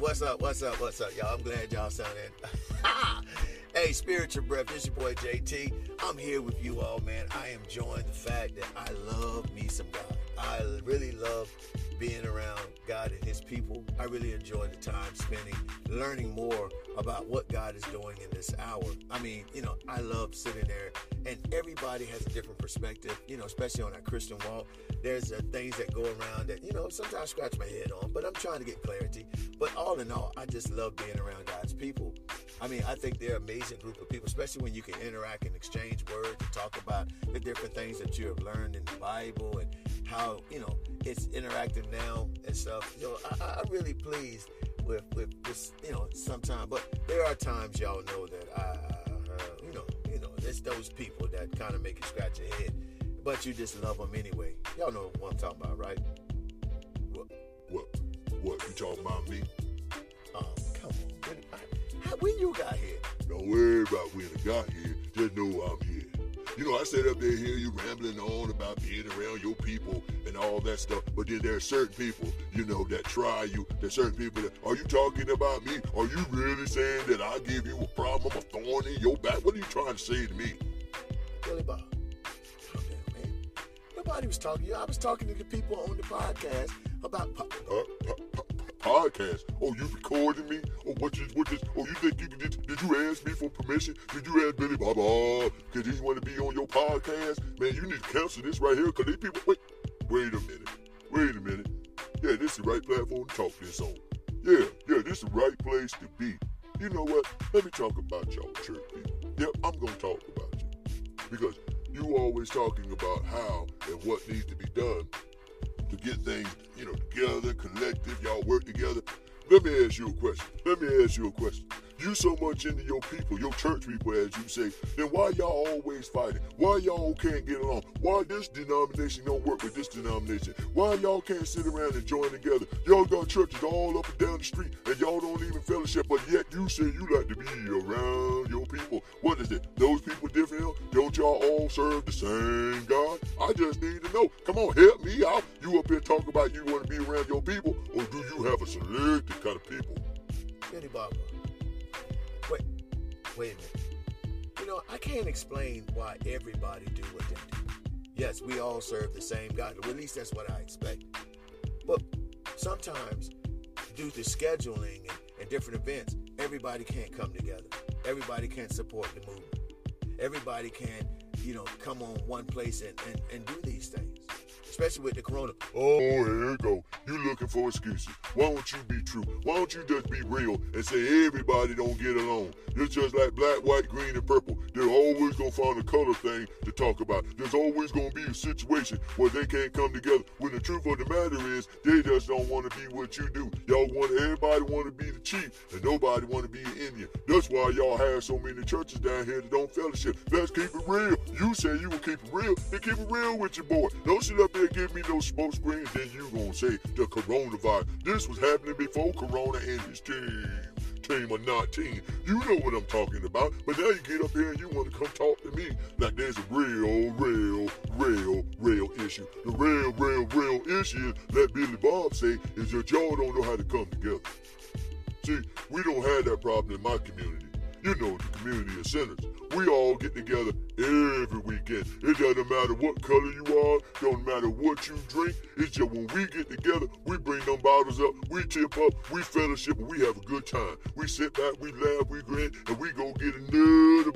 what's up? What's up? What's up, y'all? I'm glad y'all sounding. hey, spiritual breath. This your boy JT. I'm here with you all, man. I am enjoying the fact that I love me some God. I really love being around God and His people. I really enjoy the time spending learning more about what God is doing in this hour. I mean, you know, I love sitting there, and everybody has a different perspective, you know, especially on that Christian walk. There's uh, things that go around that, you know, sometimes I scratch my head on, but I'm trying to get clarity. But all in all, I just love being around God's people. I mean, I think they're an amazing group of people, especially when you can interact and exchange words and talk about the different things that you have learned in the Bible and how, you know, it's interactive now and stuff. You know, I, I'm really pleased with, with this, you know, sometimes, but there are times y'all know that I, uh, you know, you know, it's those people that kind of make you scratch your head, but you just love them anyway. Y'all know what I'm talking about, right? What? What? What? You talking about me? Oh, come on. When, I, how, when you got here? Don't worry about when I got here. Just know I'm here. You know, I sit up there hear you rambling on about being around your people and all that stuff, but then there are certain people, you know, that try you. There's certain people that, are you talking about me? Are you really saying that I give you a problem, a thorn in your back? What are you trying to say to me? Billy Bob. Calm man. Nobody was talking to you. I was talking to the people on the podcast about. Po- Uh, po- po- podcast. Oh, you recording me? Oh, what you, what this? Oh, you think you did? Did you ask me for permission? Did you ask Billy Baba? Uh, cause he want to be on your podcast? Man, you need to cancel this right here. Cause these people. Wait, wait a minute. Wait a minute. Yeah, this is the right platform to talk this on. Yeah, yeah, this is the right place to be. You know what? Let me talk about y'all church people. Yep, I'm gonna talk about you because you always talking about how and what needs to be done to get things, you know, together, collective, y'all work together. Let me ask you a question. Let me ask you a question. You so much into your people, your church people, as you say, then why y'all always fighting? Why y'all can't get along? Why this denomination don't work with this denomination? Why y'all can't sit around and join together? Y'all got churches all up and down the street, and y'all don't even fellowship, but yet you say you like to be around your people. What is it? Those people different? Don't y'all all serve the same God? I just need to know. Come on, help me out. You up here talking about you want to be around your people, or do you have a selected kind of people? Billy Bob. Wait, a minute. You know, I can't explain why everybody do what they do. Yes, we all serve the same God. At least that's what I expect. But sometimes, due to scheduling and, and different events, everybody can't come together. Everybody can't support the movement. Everybody can't, you know, come on one place and, and, and do these things. Especially with the corona. Oh, here you go. You looking for excuses. Why don't you be true? Why don't you just be real and say everybody don't get along? It's just like black, white, green, and purple. They're always gonna find a color thing to talk about. There's always gonna be a situation where they can't come together. When the truth of the matter is, they just don't want to be what you do. Y'all want everybody want to be the chief, and nobody want to be an Indian. That's why y'all have so many churches down here that don't fellowship. Let's keep it real. You say you will keep it real, then keep it real with your boy. Don't sit up there give me no smoke screens, then you gonna say the coronavirus. This was happening before Corona and his team. Team or not team. You know what I'm talking about. But now you get up here and you want to come talk to me like there's a real, real, real, real issue. The real, real, real issue, that Billy Bob say, is that y'all don't know how to come together. See, we don't have that problem in my community. You know, the community of sinners. We all get together every weekend. It doesn't matter what color you are, don't matter what you drink. It's just when we get together, we bring them bottles up, we tip up, we fellowship, and we have a good time. We sit back, we laugh, we grin, and we go get another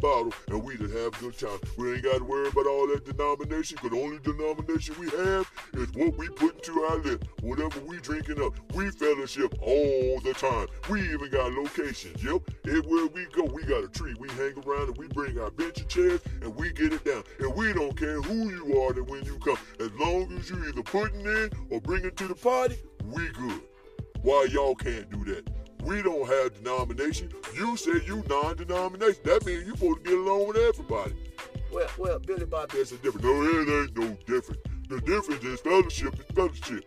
bottle, and we just have good time. We ain't got to worry about all that denomination, because the only denomination we have is what we put into our lips. Whatever we drinking up, we fellowship all the time. We even got locations, yep. Everywhere we go, we got a tree. We hang around and we bring our bench and chairs and we get it down. And we don't care who you are that when you come. As long as you either putting in or bringing to the party, we good. Why y'all can't do that? We don't have denomination. You say you non-denomination. That means you supposed to get along with everybody. Well, well, Billy Bob, There's a difference. No, it ain't no different. The difference is fellowship is fellowship.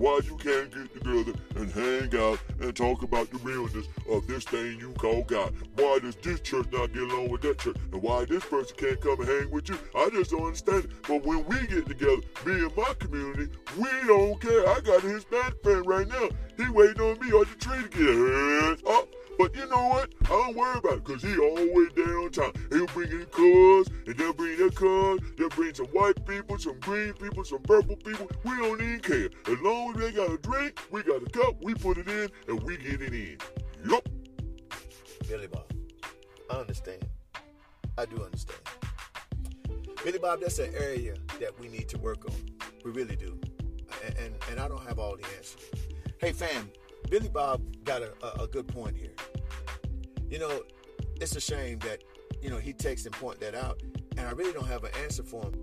Why you can't get together and hang out and talk about the realness of this thing you call God. Why does this church not get along with that church? And why this person can't come and hang with you? I just don't understand it. But when we get together, me and my community, we don't care. I got a Hispanic friend right now. He waiting on me on the tree to get up. But you know what? I don't worry about it because he always there on time. He'll bring in cuz, and they'll bring their cuz. They'll bring some white people, some green people, some purple people. We don't even care. As long as they got a drink, we got a cup, we put it in, and we get it in. Yup. Billy Bob, I understand. I do understand. Billy Bob, that's an area that we need to work on. We really do. And, and, and I don't have all the answers. Hey, fam, Billy Bob got a, a, a good point here. You know, it's a shame that, you know, he takes and point that out, and I really don't have an answer for him.